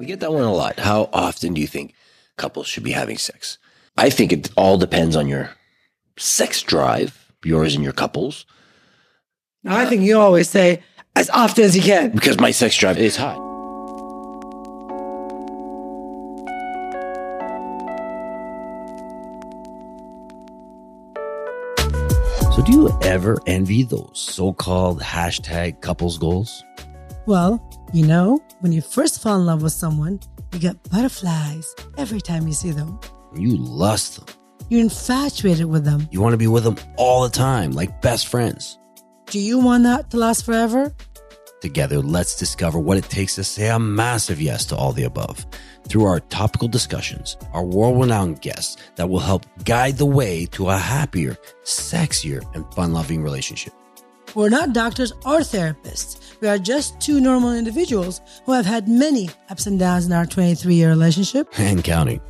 We get that one a lot. How often do you think couples should be having sex? I think it all depends on your sex drive, yours and your couples, I think you always say as often as you can. because my sex drive is high. So, do you ever envy those so called hashtag couples goals? Well, you know, when you first fall in love with someone, you get butterflies every time you see them. You lust them. You're infatuated with them. You want to be with them all the time, like best friends. Do you want that to last forever? Together, let's discover what it takes to say a massive yes to all the above through our topical discussions, our world renowned guests that will help guide the way to a happier, sexier, and fun loving relationship. We're not doctors or therapists. We are just two normal individuals who have had many ups and downs in our 23 year relationship. And counting.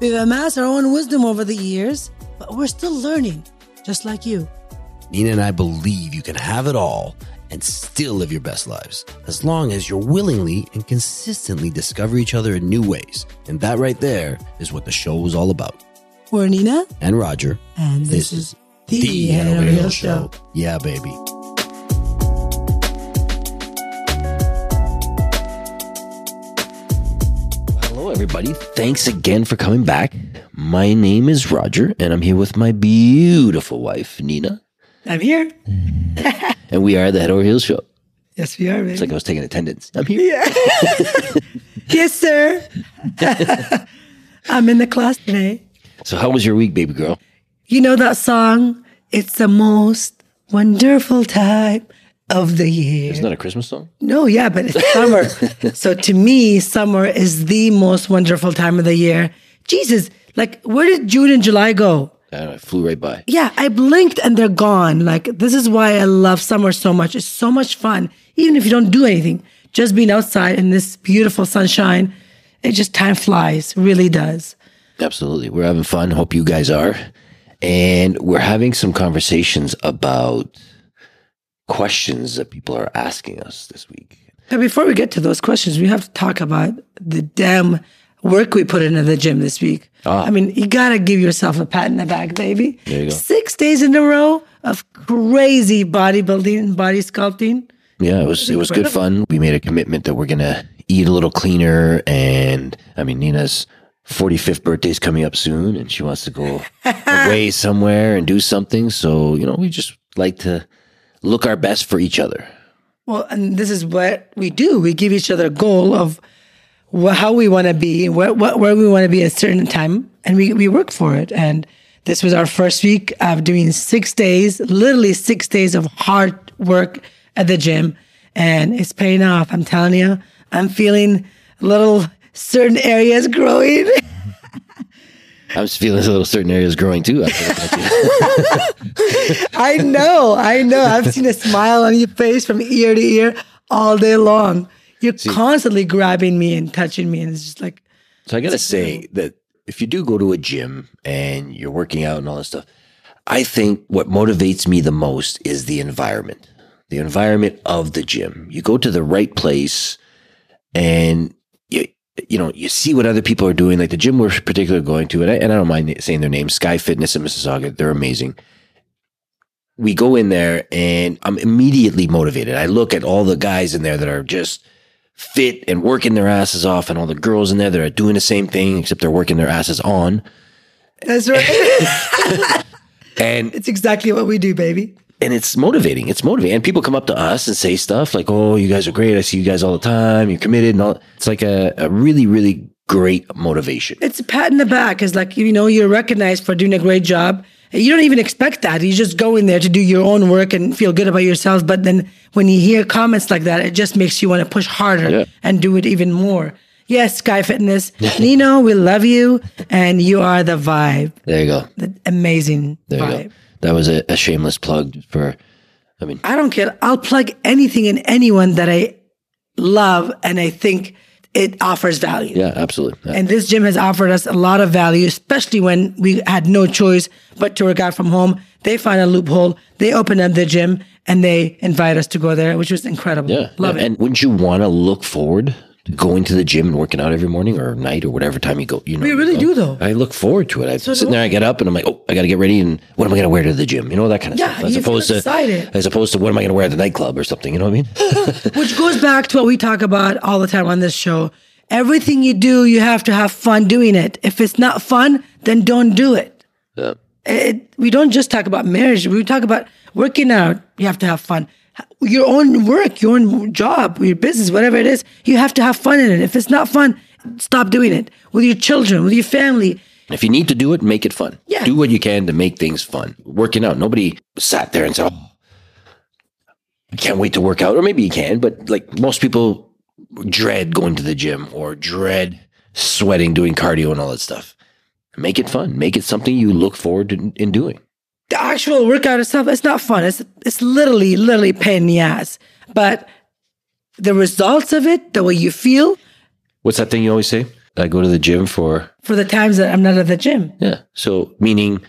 We've amassed our own wisdom over the years, but we're still learning, just like you. Nina and I believe you can have it all and still live your best lives as long as you're willingly and consistently discover each other in new ways. And that right there is what the show is all about. We're Nina, And Roger, and this, is the, the Hill Hill Show. Yeah, baby. Everybody. Thanks again for coming back. My name is Roger, and I'm here with my beautiful wife, Nina. I'm here. And we are the Head Over Heels Show. Yes, we are, baby. It's like I was taking attendance. I'm here. yes, sir. I'm in the class today. So, how was your week, baby girl? You know that song? It's the most wonderful time of the year. Isn't that a Christmas song? No, yeah, but it's summer. so to me, summer is the most wonderful time of the year. Jesus, like where did June and July go? I don't know. It flew right by. Yeah, I blinked and they're gone. Like this is why I love summer so much. It's so much fun. Even if you don't do anything, just being outside in this beautiful sunshine, it just time flies, really does. Absolutely. We're having fun. Hope you guys are. And we're having some conversations about questions that people are asking us this week. But before we get to those questions, we have to talk about the damn work we put into the gym this week. Ah. I mean, you gotta give yourself a pat in the back, baby. There you go. Six days in a row of crazy bodybuilding and body sculpting. Yeah, it was it was good fun. We made a commitment that we're gonna eat a little cleaner and I mean Nina's 45th birthday's coming up soon and she wants to go away somewhere and do something. So, you know, we just like to look our best for each other. Well, and this is what we do. We give each other a goal of wh- how we want to be, where, wh- where we want to be at a certain time, and we, we work for it. And this was our first week of doing six days, literally six days of hard work at the gym. And it's paying off. I'm telling you, I'm feeling little certain areas growing. I was feeling a little certain areas growing too. after looking at you. I know, I know. I've seen a smile on your face from ear to ear all day long. You're constantly grabbing me and touching me, and it's just like, So I gotta say that if you do go to a gym and you're working out and all that stuff, I think what motivates me the most is the environment, the environment of the gym. You go to the right place and you, know, you see what other people are doing. Like the gym we're particularly going to, and I, and I don't mind saying their name, Sky Fitness in Mississauga. They're amazing. We go in there and I'm immediately motivated. I look at all the guys in there that are just fit and working their asses off and all the girls in there that are doing the same thing except they're working their asses on that's right. and it's exactly what we do, baby. And it's motivating it's motivating and people come up to us and say stuff like oh you guys are great i see you guys all the time you're committed and all it's like a, a really really great motivation It's a pat in the back. It's like, you know, you're recognized for doing a great job. You don't even expect that. You just go in there to do your own work and feel good about yourself. But then when you hear comments like that, it just makes you want to push harder Yeah. and do it even more. Yes, Sky Fitness. Nino, we love you. And you are the vibe, there you go the amazing there you vibe. That was a, a shameless plug for i mean I don't care. I'll plug anything and anyone that I love and I think it offers value. yeah absolutely Yeah. And this gym has offered us a lot of value, especially when we had no choice but to work out from home. They find a loophole. They open up the gym and they invite us to go there, which was incredible. yeah Love yeah. it. and wouldn't you want to look forward going to the gym and working out every morning or night or whatever time you go. You know, We really go. do, though. I look forward to it. I do sit there, I get up, and I'm like, oh, I got to get ready, and what am I going to wear to the gym? You know that kind of Yeah, stuff. As you feel opposed to excited. as opposed to what am I going to wear at the nightclub or something? You know what I mean? Which goes back to what we talk about all the time on this show. Everything you do, you have to have fun doing it. If it's not fun, then don't do it. yeah. it, we don't just talk about marriage. We talk about working out. You have to have fun. Your own work, your own job, your business, whatever it is, you have to have fun in it. If it's not fun, stop doing it with your children, with your family. If you need to do it, make it fun. Yeah. Do what you can to make things fun. Working out. Nobody sat there and said, oh, I can't wait to work out. Or maybe you can, but like most people dread going to the gym or dread sweating, doing cardio and all that stuff. Make it fun. Make it something you look forward to in doing. The actual workout itself, it's not fun. It's it's literally, literally pain in the ass. But the results of it, the way you feel, What's that thing you always say? I go to the gym for, for the times that I'm not at the gym. yeah. So meaning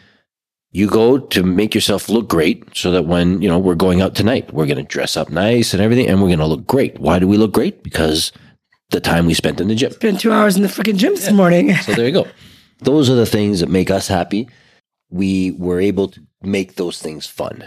you go to make yourself look great so that when, you know, we're going out tonight, we're going to dress up nice and everything and we're going to look great. Why do we look great? Because the time we spent in the gym. Spent two hours in the freaking gym this morning. So there you go. Those are the things that make us happy. We were able to make those things fun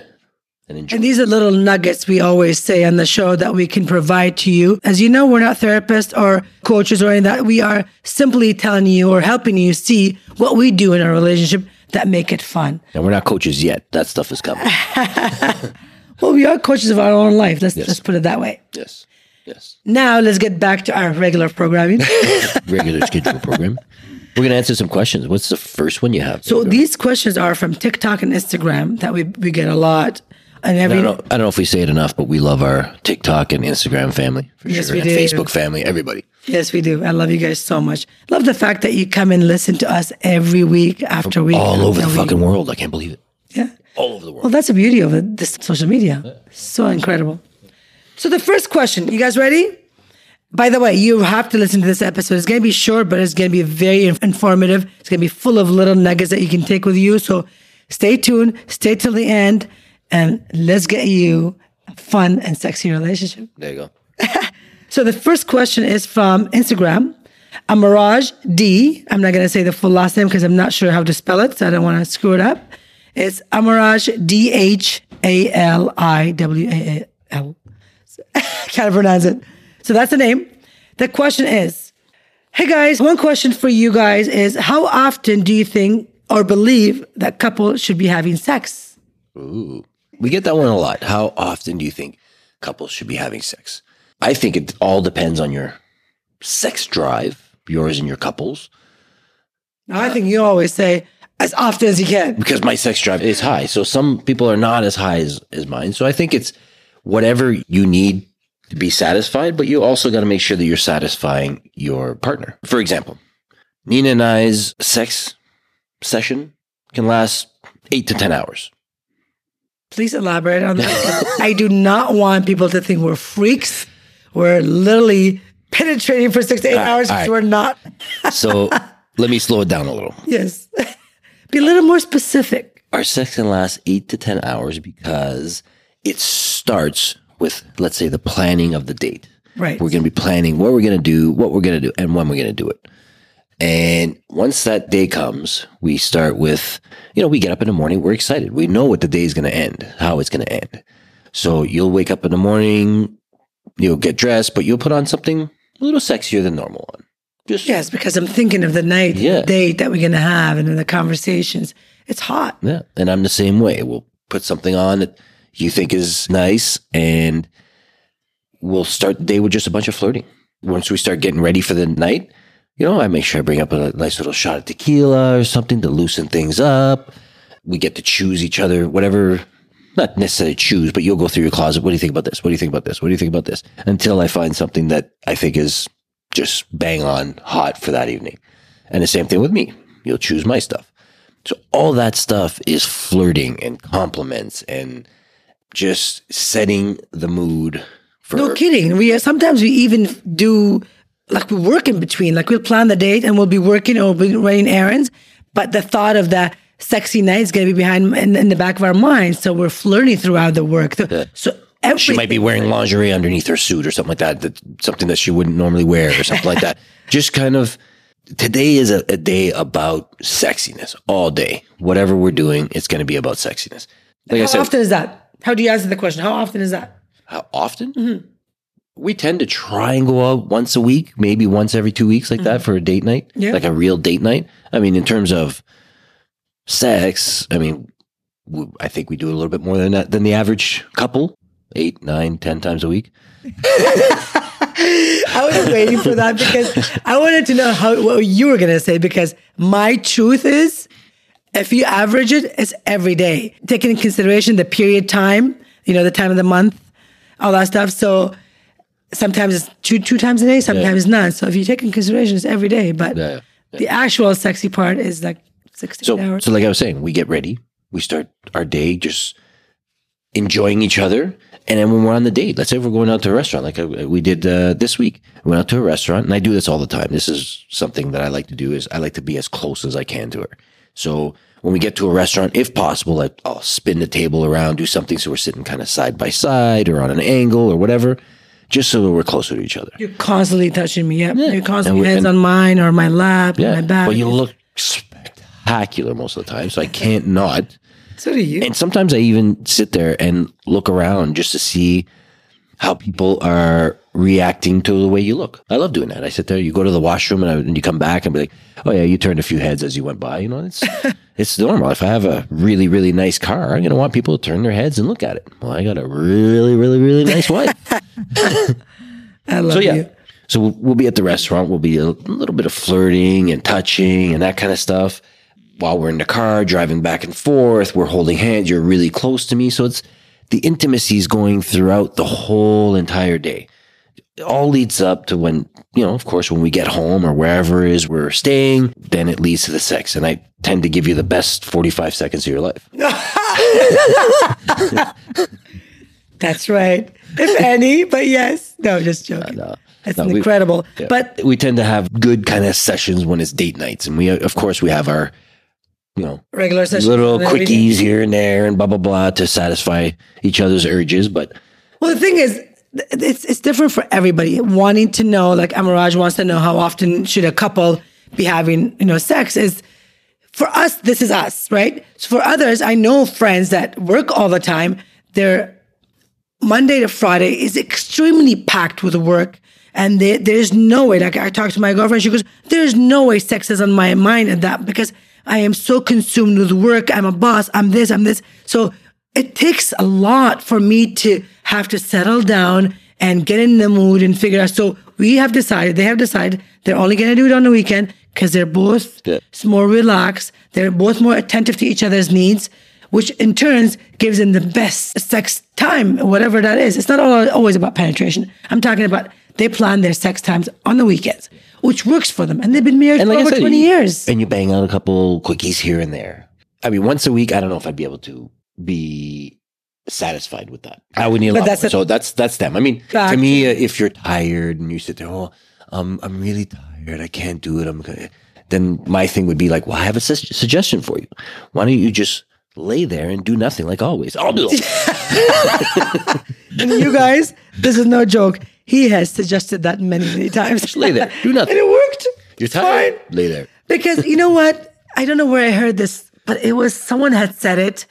and enjoy. And these are little nuggets we always say on the show that we can provide to you. As you know, we're not therapists or coaches or anything that. We are simply telling you or helping you see what we do in our relationship that make it fun. And we're not coaches yet. That stuff is coming. Well, we are coaches of our own life. Let's let's put it that way. yes. Yes. Now let's get back to our regular programming. Regular schedule program. We're going to answer some questions. What's the first one you have? so these questions are from TikTok and Instagram that we, we get a lot. And I every don't, know, I don't know if we say it enough, but we love our TikTok and Instagram family for Yes, sure. we and do. Facebook family, everybody. yes, we do. I love you guys so much. Love the fact that you come and listen to us every week after week. All over the week. fucking world. I can't believe it. Yeah. All over the world. Well, that's the beauty of it, this social media. So incredible. So the first question, you guys ready? By the way, you have to listen to this episode. It's going to be short, but it's going to be very informative. It's going to be full of little nuggets that you can take with you. So stay tuned, stay till the end, and let's get you a fun and sexy relationship. There you go. So the first question is from Instagram. Amaraj D. I'm not going to say the full last name because I'm not sure how to spell it, so I don't want to screw it up. It's Amaraj D H A L I W A L. Can't pronounce it. So that's the name. The question is Hey guys, one question for you guys is how often do you think or believe that couples should be having sex? Ooh. We get that one a lot. How often do you think couples should be having sex? I think it all depends on your sex drive, yours and your couples, I think you always say as often as you can. because my sex drive is high. So some people are not as high as, as mine. So I think it's whatever you need to be satisfied, but you also got to make sure that you're satisfying your partner. For example, Nina and I's sex session can last eight to 10 hours. Please elaborate on that. I do not want people to think we're freaks. We're literally penetrating for six to eight right, hours because right. we're not. So let me slow it down a little. Yes. Be a little more specific. Our sex can last eight to 10 hours because it starts with, let's say, the planning of the date. Right. We're going to be planning what we're going to do, what we're going to do, and when we're going to do it. And once that day comes, we start with, you know, we get up in the morning, we're excited. We know what the day is going to end, how it's going to end. So you'll wake up in the morning, you'll get dressed, but you'll put on something a little sexier than normal on. Just, Yes, because I'm thinking of the night, Yeah. the date that we're going to have and then the conversations. It's hot. Yeah. And I'm the same way. We'll put something on that you think is nice and we'll start the day with just a bunch of flirting. Once we start getting ready for the night, you know, I make sure I bring up a nice little shot of tequila or something to loosen things up. We get to choose each other, whatever, not necessarily choose, but you'll go through your closet. What do you think about this? What do you think about this? What do you think about this? Until I find something that I think is just bang on hot for that evening. And the same thing with me. You'll choose my stuff. So all that stuff is flirting and compliments and just setting the mood for No kidding. We uh, sometimes we even do like we work in between. Like we'll plan the date and we'll be working or we'll be running errands, but the thought of that sexy night is going to be behind in, in the back of our minds. So we're flirting throughout the work. So, so everything. She might be wearing lingerie underneath her suit or something like that. That something that she wouldn't normally wear or something like that. Just kind of today is a, a day about sexiness all day. Whatever we're doing, it's going to be about sexiness. Like How I said, often is that? How do you answer the question? How often is that? how often? Mm-hmm. We tend to try and go out once a week, maybe once every two weeks, like that mm-hmm. for a date night, Yeah. like a real date night. I mean, in terms of sex, I mean, w- I think we do a little bit more than that than the average couple, eight, nine, ten times a week. I was waiting for that because I wanted to know how what you were gonna say because my truth is if you average it, it's every day. Taking in consideration the period time, you know, the time of the month, all that stuff. So sometimes it's two two times a day, sometimes none. So if you take in consideration, it's every day. But Yeah. the actual sexy part is like sixteen So, hours. so like I was saying, we get ready, we start our day just enjoying each other. And then when we're on the date, let's say we're going out to a restaurant, like uh, we did uh, this week, we went out to a restaurant, and I do this all the time. This is something that I like to do is I like to be as close as I can to her. So when we get to a restaurant, if possible, I, I'll spin the table around, do something so we're sitting kind of side by side or on an angle or whatever, just so that we're closer to each other. You're constantly touching me. Yep. You're constantly we- hands and- on mine or my lap, Yeah, my back. but you look spectacular most of the time, so I can't not. so do you. And sometimes I even sit there and look around just to see how people are reacting to the way you look. I love doing that. I sit there, you go to the washroom and, I, and you come back and be like, oh yeah, you turned a few heads as you went by. You know, it's, it's normal. If I have a really, really nice car, I'm going to want people to turn their heads and look at it. Well, I got a really, really, really nice wife. I love So yeah. you. So we'll, we'll be at the restaurant. We'll be a little bit of flirting and touching and that kind of stuff. While we're in the car driving back and forth, we're holding hands. You're really close to me. So it's the intimacy is going throughout the whole entire day. It all leads up to when, you know, of course, when we get home or wherever it is we're staying, then it leads to the sex. And I tend to give you the best 45 seconds of your life. That's right. If any, but yes. No, just joking. No. It's No, we- incredible. Yeah. But we tend to have good kind of sessions when it's date nights. And we, of course, we have our, you know, regular sessions. little quickies here and there and blah blah blah to satisfy each other's urges. But Well, the thing is, it's it's different for everybody. Wanting to know, like Amaraj wants to know how often should a couple be having, you know, sex is for us, this is us, right? So for others, I know friends that work all the time. Their Monday to Friday is extremely packed with work. And there, there's no way, like I talked to my girlfriend, she goes, there's no way sex is on my mind at that because I am so consumed with work. I'm a boss. I'm this, I'm this. So it takes a lot for me to have to settle down and get in the mood and figure out. So we have decided, they have decided they're only going to do it on the weekend because they're both Yeah. more relaxed. They're both more attentive to each other's needs, which in turns gives them the best sex time, whatever that is. It's not all, always about penetration. I'm talking about they plan their sex times on the weekends, which works for them. And they've been married and for like over said, 20 you- years. and you bang out a couple quickies here and there. I mean, once a week, I don't know if I'd be able to be satisfied with that. I would need a But lot that's more. a- so that's that's them. I mean, Back to me, uh, if you're tired and you sit there, oh, um, I'm really tired, I can't do it. I'm gonna. Then my thing would be like, well, I have a sus- suggestion for you. Why don't you just lay there and do nothing like always? I'll do it. And you guys, this is no joke. He has suggested that many, many times. Just lay there. Do nothing. And it worked. You're tired. fine. Lay there. Because you know what? I don't know where I heard this, but it was someone had said it.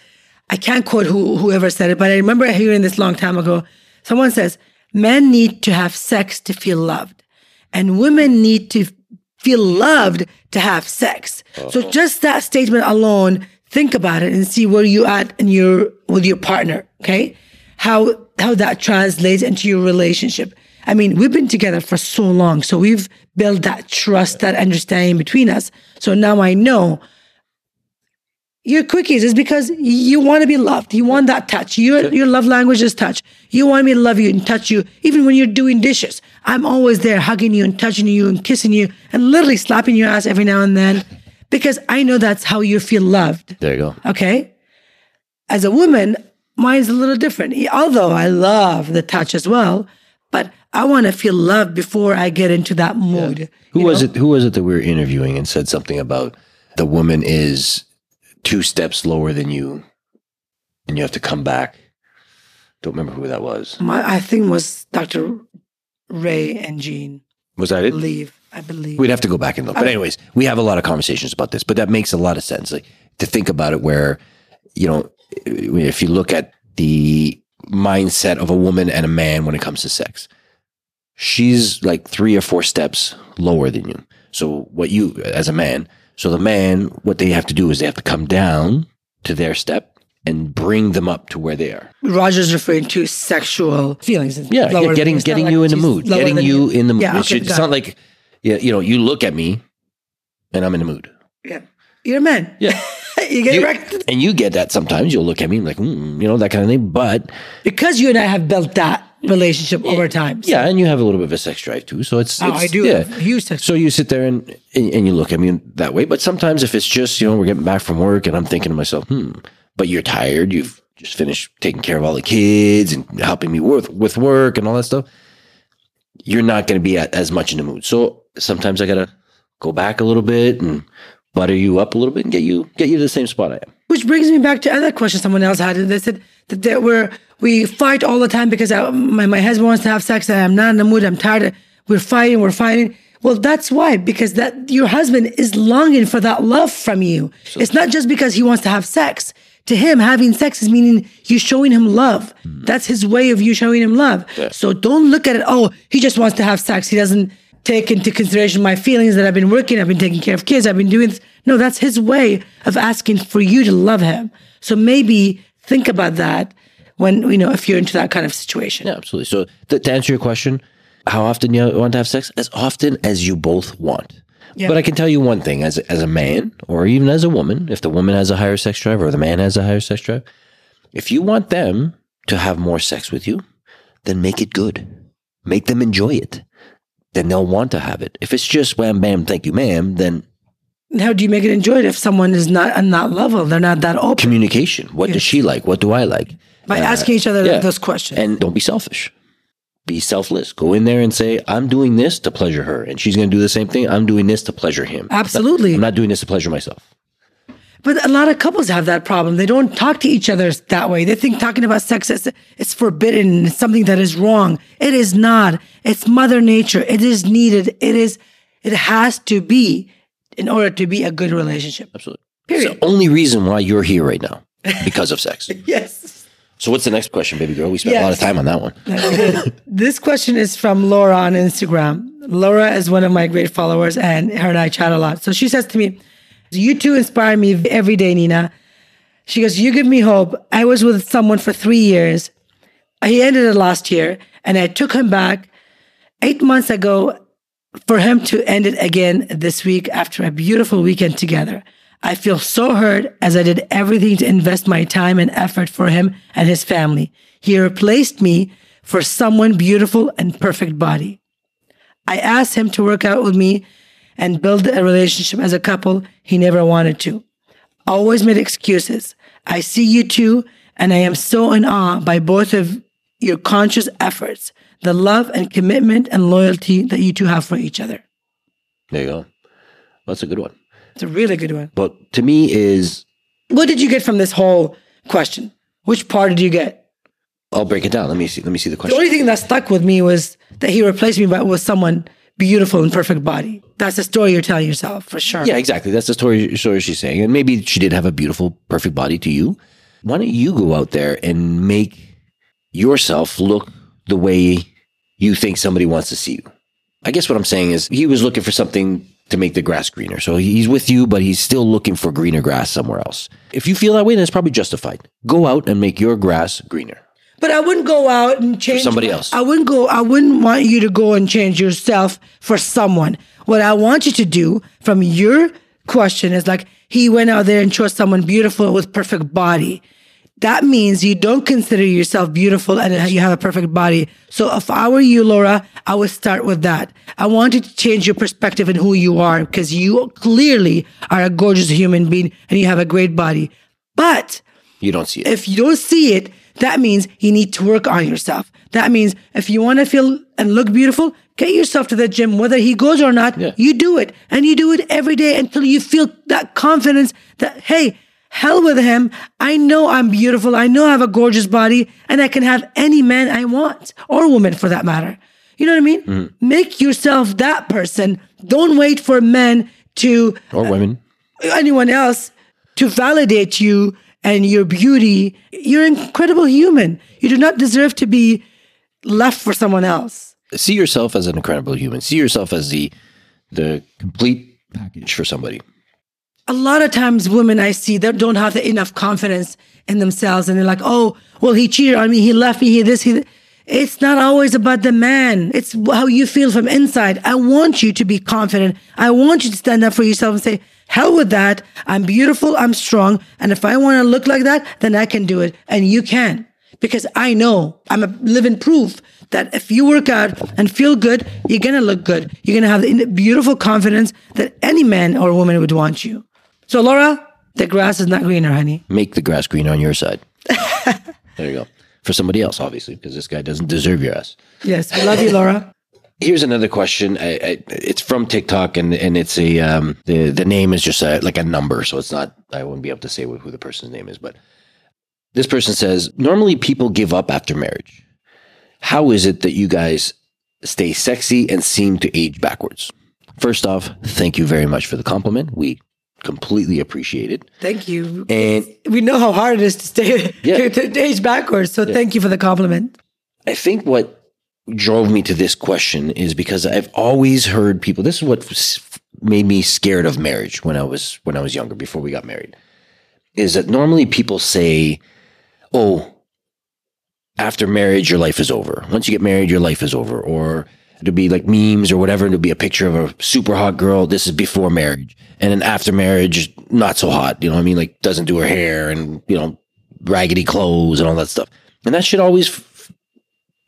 I can't quote who whoever said it, but I remember hearing this long time ago. Someone says men need to have sex to feel loved, and women need to feel loved to have sex. So oh. just that statement alone, think about it and see where you at in your with your partner. Okay, how how that translates into your relationship. I mean, we've been together for so long, so we've built that trust, that understanding between us. So now I know your quickies is because you want to be loved. You want that touch. Your your love language is touch. You want me to love you and touch you, even when you're doing dishes. I'm always there, hugging you and touching you and kissing you and literally slapping your ass every now and then, because I know that's how you feel loved. There you go. Okay. As a woman, mine's a little different. Although I love the touch as well, I want to feel loved before I get into that mood. Who was know? it? Who was it that we were interviewing and said something about the woman is two steps lower than you, and you have to come back. Don't remember who that was. My, I think it was Dr. Ray and Jean. Was that it? Leave, I believe. We'd have to go back and look. But anyways, we have a lot of conversations about this, but that makes a lot of sense. Like to think about it where, you know, if you look at the mindset of a woman and a man when it comes to sex, she's like three or four steps lower than you. So what you as a man, so the man, what they have to do is they have to come down to their step and bring them up to where they are. Roger's referring to sexual feelings. Yeah, yeah, getting getting like you in the mood, getting you in the mood. Yeah, it's, okay, it's not like yeah, you know, you look at me and I'm in the mood. Yeah. You're a man. Yeah. you get You- and you get that sometimes. You'll look at me like, mm, you know, that kind of thing. But Because you and I have built that relationship over time. So- yeah, and you have a little bit of a sex drive too. So it's, Oh, it's I do. Yeah. huge sex. So you sit there and, and and you look at me that way. But sometimes if it's just you know we're getting back from work and I'm thinking to myself, hmm, but you're tired. You've just finished taking care of all the kids and helping me with with work and all that stuff. You're not going to be at, as much in the mood. So sometimes I gotta go back a little bit and butter you up a little bit and get you get you to the same spot I am. Which brings me back to other question someone else had. They said that there were we fight all the time because I, my my husband wants to have sex and I'm not in the mood. I'm tired. We're fighting. We're fighting. Well, that's why because that your husband is longing for that love from you. it's not just because he wants to have sex. To him, having sex is meaning you're showing him love. Hmm. That's his way of you showing him love. So don't look at it. Oh, he just wants to have sex. He doesn't take into consideration my feelings that I've been working, I've been taking care of kids, I've been doing this. No, that's his way of asking for you to love him. So maybe think about that when, you know, if you're into that kind of situation. Yeah, absolutely. So th- to answer your question, how often you want to have sex? As often as you both want. Yeah. But I can tell you one thing: as as a man, or even as a woman, if the woman has a higher sex drive or the man has a higher sex drive, if you want them to have more sex with you, then make it good. Make them enjoy it. Then they'll want to have it. If it's just wham bam, thank you, ma'am, then How do you make it enjoyed if someone is not on that level? They're not that open communication. What does she like? What do I like? By Uh, asking each other yeah. those questions. And don't be selfish. Be selfless. Go in there and say, I'm doing this to pleasure her. And she's going to do the same thing. I'm doing this to pleasure him. Absolutely. I'm not doing this to pleasure myself. But a lot of couples have that problem. They don't talk to each other that way. They think talking about sex is it's forbidden. It's something that is wrong. It is not. It's mother nature. It is needed. It is. It has to be in order to be a good relationship. Absolutely. Period. It's the only reason why you're here right now because of sex. Yes. So what's the next question, baby girl? We spent a lot of time on that one. This question is from Laura on Instagram. Laura is one of my great followers, and her and I chat a lot. So she says to me, You two inspire me every day, Nina. She goes, You give me hope. I was with someone for three years. He ended it last year, and I took him back eight months ago for him to end it again this week after a beautiful weekend together. I feel so hurt as I did everything to invest my time and effort for him and his family. He replaced me for someone beautiful and perfect body. I asked him to work out with me and build a relationship as a couple. He never wanted to. Always made excuses. I see you two, and I am so in awe by both of your conscious efforts, the love and commitment and loyalty that you two have for each other. There you go. That's a good one. It's a really good one. But to me is What did you get from this whole question? Which part did you get? I'll break it down. Let me see. Let me see the question. The only thing that stuck with me was that he replaced me by, with someone beautiful and perfect body. That's the story you're telling yourself for sure. Yeah, exactly. That's the story, story she's saying. And maybe she did have a beautiful, perfect body to you. Why don't you go out there and make yourself look the way you think somebody wants to see you? I guess what I'm saying is he was looking for something to make the grass greener. So he's with you, but he's still looking for greener grass somewhere else. If you feel that way, then it's probably justified. Go out and make your grass greener. But I wouldn't go out and change somebody else. I wouldn't go. I wouldn't want you to go and change yourself for someone. What I want you to do from your question is like he went out there and chose someone beautiful with perfect body. That means you don't consider yourself beautiful and you have a perfect body. So if I were you, Laura, I would start with that. I want you to change your perspective in who you are because you clearly are a gorgeous human being and you have a great body. But You don't see it. if you don't see it, that means you need to work on yourself. That means if you want to feel and look beautiful, get yourself to the gym, whether he goes or not, Yeah. you do it. And you do it every day until you feel that confidence that, hey, hell with him. I know I'm beautiful. I know I have a gorgeous body and I can have any man I want or woman for that matter. You know what I mean? Mm-hmm. Make yourself that person. Don't wait for men to Or women. anyone else to validate you and your beauty. You're an incredible human. You do not deserve to be left for someone else. See yourself as an incredible human. See yourself as the the complete package for somebody. A lot of times, women I see that don't have enough confidence in themselves, and they're like, "Oh, well, he cheated on me. He left me. He this. He." th-" It's not always about the man. It's how you feel from inside. I want you to be confident. I want you to stand up for yourself and say, "Hell with that. I'm beautiful. I'm strong. And if I want to look like that, then I can do it, and you can." because I know I'm a living proof that if you work out and feel good, you're gonna look good. You're gonna have the beautiful confidence that any man or woman would want you. So, Laura, the grass is not greener, honey. Make the grass green on your side. there you go. For somebody else, obviously, because this guy doesn't deserve your ass. Yes, we love you, Laura. Here's another question. I, I, it's from TikTok, and and it's a um, the the name is just a, like a number, so it's not. I wouldn't be able to say who the person's name is, but this person says normally people give up after marriage. How is it that you guys stay sexy and seem to age backwards? First off, thank you very much for the compliment. We completely appreciate it. Thank you. And We know how hard it is to stay Yeah. to age backwards. So, thank you for the compliment. I think what drove me to this question is because I've always heard people. This is what made me scared of marriage when I was when I was younger, before we got married. Is that normally people say, "Oh, after marriage, your life is over. Once you get married, your life is over." Or it'll be like memes or whatever. And it'll be a picture of a super hot girl. This is before marriage, and then after marriage, not so hot. You know what I mean? Like doesn't do her hair and you know raggedy clothes and all that stuff. And that shit always f-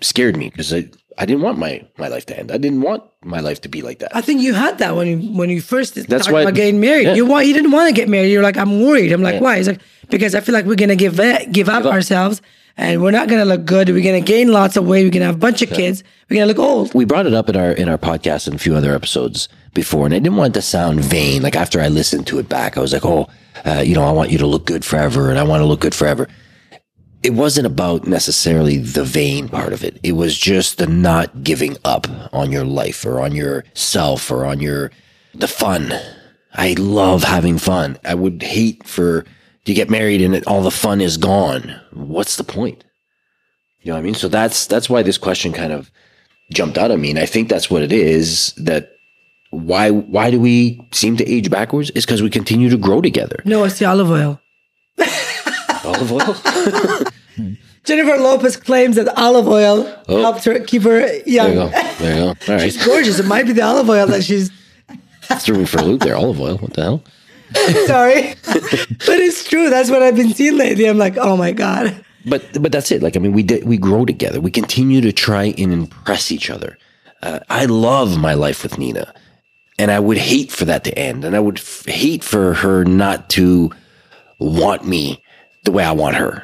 scared me because I, I didn't want my, my life to end. I didn't want my life to be like that. I think you had that when you when you first That's why- about getting married. yeah. You want you didn't want to get married. You're like, I'm worried. I'm like, why? He's like, because I feel like we're gonna give it, give up, ourselves, and we're not gonna look good. We're gonna gain lots of weight. We're gonna have a bunch of kids. We're gonna look old. we brought it up in our in our podcast and a few other episodes before, and I didn't want it to sound vain. Like after I listened to it back, I was like, oh, uh, you know, I want you to look good forever, and I want to look good forever. It wasn't about necessarily the vain part of it. It was just the not giving up on your life or on yourself or on your the fun. I love having fun. I would hate for to get married and it, all the fun is gone. What's the point? You know what I mean? So that's that's why this question kind of jumped out at me, and I think that's what it is. That why why do we seem to age backwards? Is because we continue to grow together. No, it's the olive oil. Olive oil. Jennifer Lopez claims that olive oil oh. helped her keep her young. There you go. There you go. All right, She's gorgeous. It might be the olive oil that she's threw me for a loop there. Olive oil. What the hell? sorry, but it's true. That's what I've been seeing lately. I'm like, oh my god. But but that's it. Like I mean, we did, we grow together. We continue to try and impress each other. Uh, I love my life with Nina, and I would hate for that to end, and I would f- hate for her not to want me the way I want her.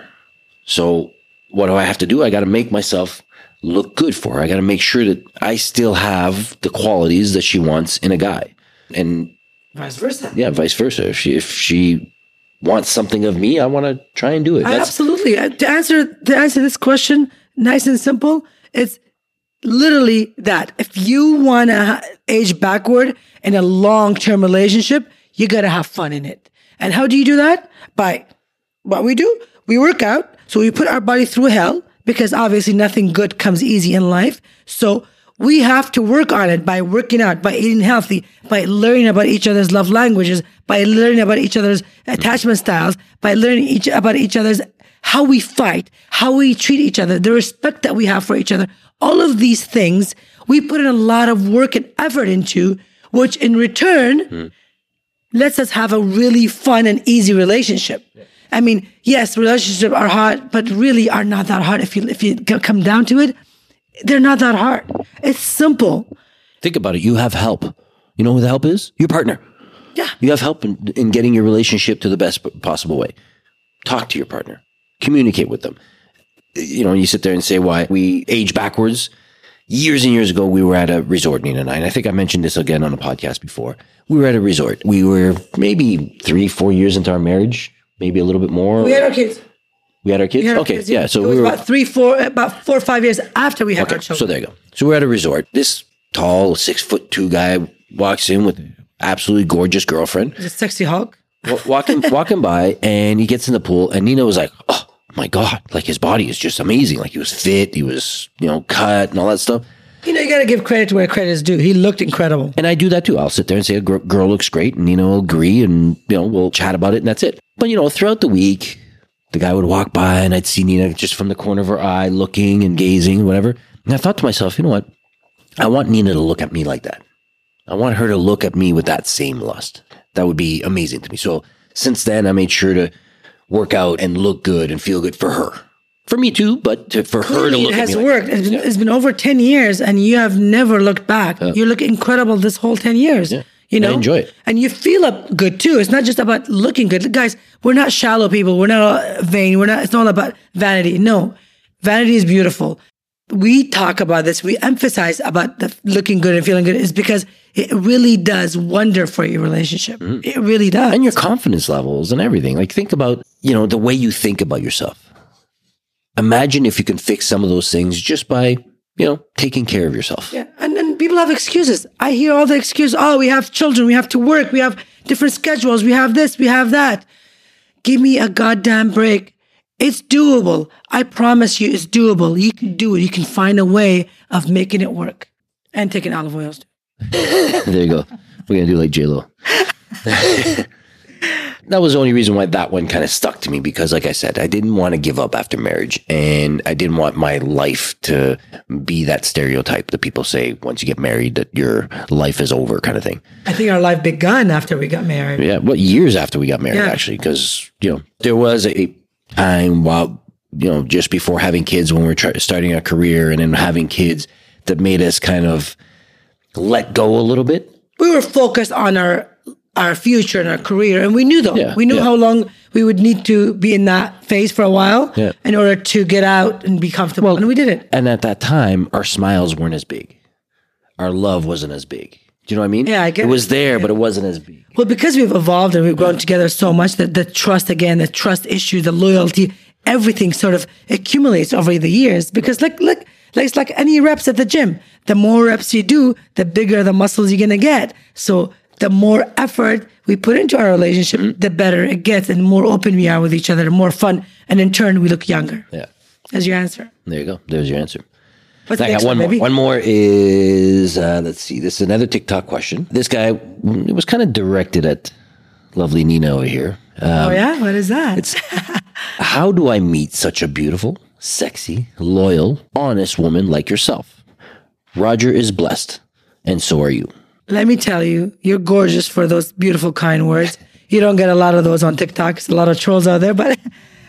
So what do I have to do? I got to make myself look good for her. I got to make sure that I still have the qualities that she wants in a guy, and Vice versa. yeah, vice versa. If she if she wants something of me, I want to try and do it. I absolutely. To answer to answer this question, nice and simple, it's literally that. If you want to age backward in a long term relationship, you got to have fun in it. And how do you do that? By what we do, we work out. So we put our body through hell because obviously nothing good comes easy in life. So we have to work on it by working out, by eating healthy, by learning about each other's love languages, by learning about each other's attachment styles, by learning each about each other's how we fight, how we treat each other, the respect that we have for each other. All of these things we put in a lot of work and effort into, which in return hmm. lets us have a really fun and easy relationship. I mean, yes, relationships are hard, but really are not that hard. If you if you come down to it, they're not that hard. It's simple. Think about it. You have help. You know who the help is? Your partner. Yeah. You have help in, in getting your relationship to the best possible way. Talk to your partner. Communicate with them. You know, you sit there and say why we age backwards. Years and years ago, we were at a resort, Nina and I, and I think I mentioned this again on a podcast before. We were at a resort. We were maybe three, four years into our marriage. maybe a little bit more. We had our kids. We had our kids. Had our okay, kids, yeah. So we were about three, four, about four or five years after we had our okay. children. So there you go. So we're at a resort. This tall, six foot two guy walks in with absolutely gorgeous girlfriend. the sexy Hulk. walking walking by and he gets in the pool and Nina was like, "Oh my god, like his body is just amazing. Like he was fit, he was, you know, cut and all that stuff." You know, you got to give credit to where credit is due. He looked incredible. And I do that too. I'll sit there and say a girl looks great and Nina will agree and, you know, we'll chat about it and that's it. But, you know, throughout the week, the guy would walk by and I'd see Nina just from the corner of her eye looking and gazing, whatever. And I thought to myself, you know what? I want Nina to look at me like that. I want her to look at me with that same lust. That would be amazing to me. So since then, I made sure to work out and look good and feel good for her. For me too, but to, for her to look it at has me. like- worked. It's been, it's been over 10 years and you have never looked back. You look incredible this whole 10 years. You know, enjoy it. And you feel up good too. It's not just about looking good. Guys, we're not shallow people. We're not vain. We're not, it's not all about vanity. No, vanity is beautiful. We talk about this. We emphasize about the looking good and feeling good is because it really does wonder for your relationship. It really does. Mm-hmm. and your confidence levels and everything. Like think about, you know, the way you think about yourself. Imagine if you can fix some of those things just by, you know, taking care of yourself. Yeah, and then people have excuses. I hear all the excuses. Oh, we have children, we have to work, we have different schedules, we have this, we have that. Give me a goddamn break. It's doable. I promise you, it's doable. You can do it. You can find a way of making it work, and taking olive oils. there you go. We're gonna do like J Lo. that was the only reason why that one kind of stuck to me because, like I said, I didn't want to give up after marriage, and I didn't want my life to be that stereotype that people say once you get married that your life is over, kind of thing. I think our life begun after we got married. Yeah, what years after we got married, Yeah. actually, because you know there was a time while you know just before having kids when we were try- starting our career and then having kids that made us kind of let go a little bit. we were focused on our our future and our career and we knew though Yeah, we knew yeah. how long we would need to be in that phase for a while Yeah. in order to get out and be comfortable and we did it And at that time, our smiles weren't as big. Our love wasn't as big. Do you know what I mean? Yeah, I get it. it. was there, but it wasn't as big. well because we've evolved and we've grown together so much that the trust again the trust issue the loyalty everything sort of accumulates over the years because like look like it's like any reps at the gym the more reps you do the bigger the muscles you're gonna get so the more effort we put into our relationship the better it gets and the more open we are with each other the more fun and in turn we look younger Yeah. That's your answer. There you go. There's your answer. What's I got one one, more. One more is uh, let's see. This is another TikTok question. This guy it was kind of directed at lovely Nina over here. Uh, oh yeah, what is that? It's how do I meet such a beautiful, sexy, loyal, honest woman like yourself? Roger is blessed, and so are you. Let me tell you, you're gorgeous for those beautiful, kind words. You don't get a lot of those on TikTok. A lot of trolls out there, but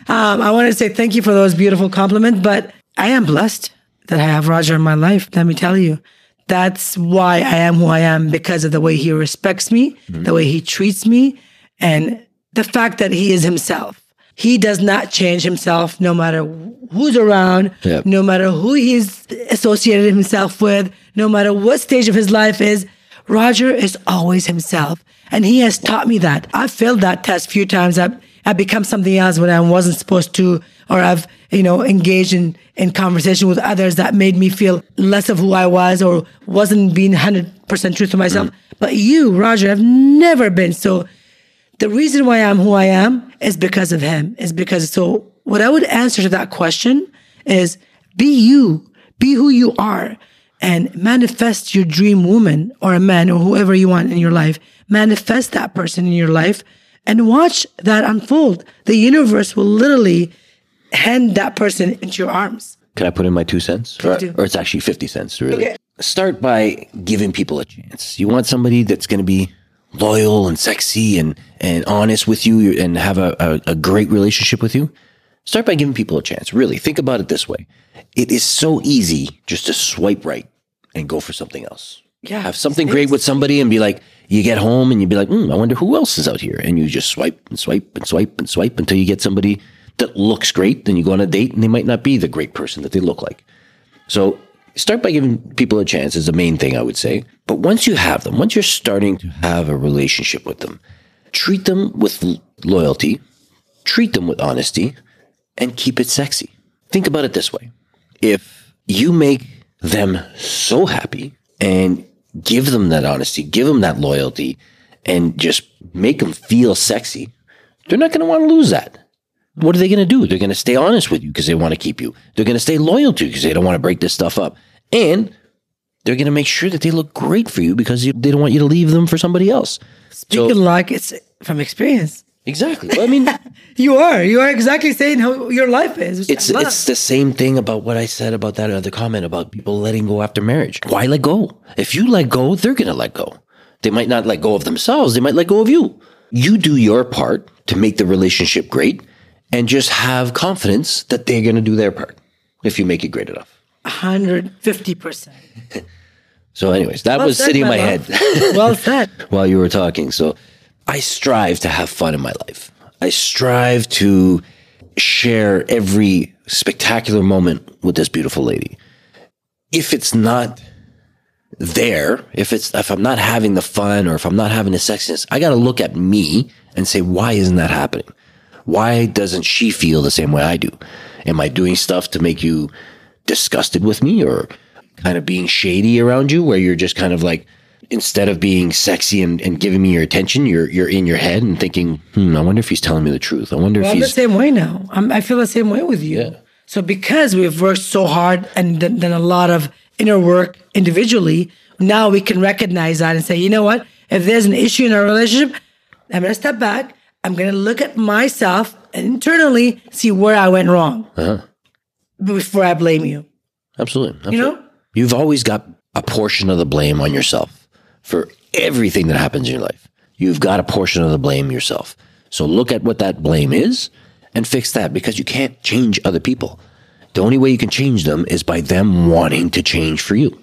um, I want to say thank you for those beautiful compliments. But I am blessed that I have Roger in my life. Let me tell you, that's why I am who I am because of the way he respects me, the way he treats me, and the fact that he is himself. He does not change himself no matter who's around, Yep. no matter who he's associated himself with, no matter what stage of his life is. Roger is always himself. And he has taught me that. I've failed that test a few times. I've, I've become something else when I wasn't supposed to, or I've, you know, engaged in, in conversation with others that made me feel less of who I was or wasn't being 100% true to myself. Mm. But you, Roger, have never been. So the reason why I'm who I am is because of him. Is because so what I would answer to that question is be you, be who you are, and manifest your dream woman or a man or whoever you want in your life. Manifest that person in your life and watch that unfold. The universe will literally hand that person into your arms. Can I put in my two cents? Or, or it's actually 50 cents, really. Okay. Start by giving people a chance. You want somebody that's going to be loyal and sexy and, and honest with you and have a, a, a great relationship with you. Start by giving people a chance. Really, think about it this way. It is so easy just to swipe right and go for something else. Yeah. Have something great with somebody and be like, you get home and you'd be like, hmm, I wonder who else is out here. And you just swipe and swipe and swipe and swipe until you get somebody that looks great. Then you go on a date and they might not be the great person that they look like. So start by giving people a chance is the main thing I would say. But once you have them, once you're starting to have a relationship with them, treat them with loyalty, treat them with honesty and keep it sexy. Think about it this way. If you make them so happy and give them that honesty, give them that loyalty, and just make them feel sexy, they're not going to want to lose that. What are they going to do? They're going to stay honest with you because they want to keep you. They're going to stay loyal to you because they don't want to break this stuff up. And they're going to make sure that they look great for you because you, they don't want you to leave them for somebody else. Speaking so, like it's from experience. Exactly. Well, I mean, you are. You are exactly saying how your life is. It's it's the same thing about what I said about that other comment about people letting go after marriage. Why let go? If you let go, they're going to let go. They might not let go of themselves. They might let go of you. You do your part to make the relationship great and just have confidence that they're going to do their part if you make it great enough. 150%. so, anyways, that well was said, sitting in my love. head. well said. While you were talking. So, I strive to have fun in my life. I strive to share every spectacular moment with this beautiful lady. If it's not there, if it's if I'm not having the fun or if I'm not having the sexiness, I got to look at me and say why isn't that happening? Why doesn't she feel the same way I do? Am I doing stuff to make you disgusted with me or kind of being shady around you where you're just kind of like instead of being sexy and, and giving me your attention, you're you're in your head and thinking, hmm, I wonder if he's telling me the truth. I wonder well, if he's the same way now. I'm, i feel the same way with you. Yeah. So because we've worked so hard and done, done a lot of inner work individually, now we can recognize that and say, you know what? If there's an issue in our relationship, I'm gonna step back. I'm gonna look at myself and internally see where I went wrong uh-huh. before I blame you. Absolutely. Absolutely. You know, you've always got a portion of the blame on yourself for everything that happens in your life. You've got a portion of the blame yourself. So look at what that blame is and fix that because you can't change other people. The only way you can change them is by them wanting to change for you.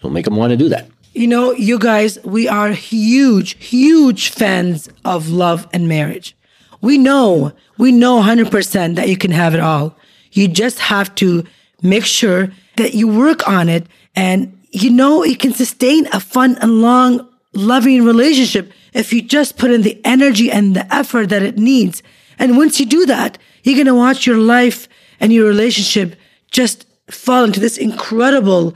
So make them want to do that. You know, you guys, we are huge, huge fans of love and marriage. We know, we know 100% that you can have it all. You just have to make sure that you work on it and you know you can sustain a fun and long loving relationship if you just put in the energy and the effort that it needs. And once you do that, you're going to watch your life and your relationship just fall into this incredible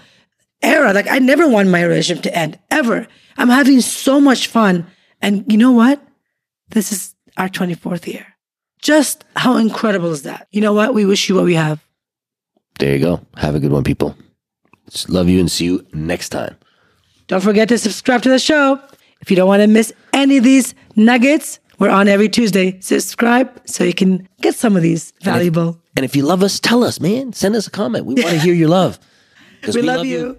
era. Like I never want my relationship to end ever. I'm having so much fun. And you know what? This is our 24th year. Just how incredible is that? You know what? We wish you what we have. There you go. Have a good one, people. Love you and see you next time. Don't forget to subscribe to the show. If you don't want to miss any of these nuggets, we're on every Tuesday. Subscribe so you can get some of these valuable. And if, and if you love us, tell us, man. Send us a comment. We want to hear your love. We, we, love, love you. you.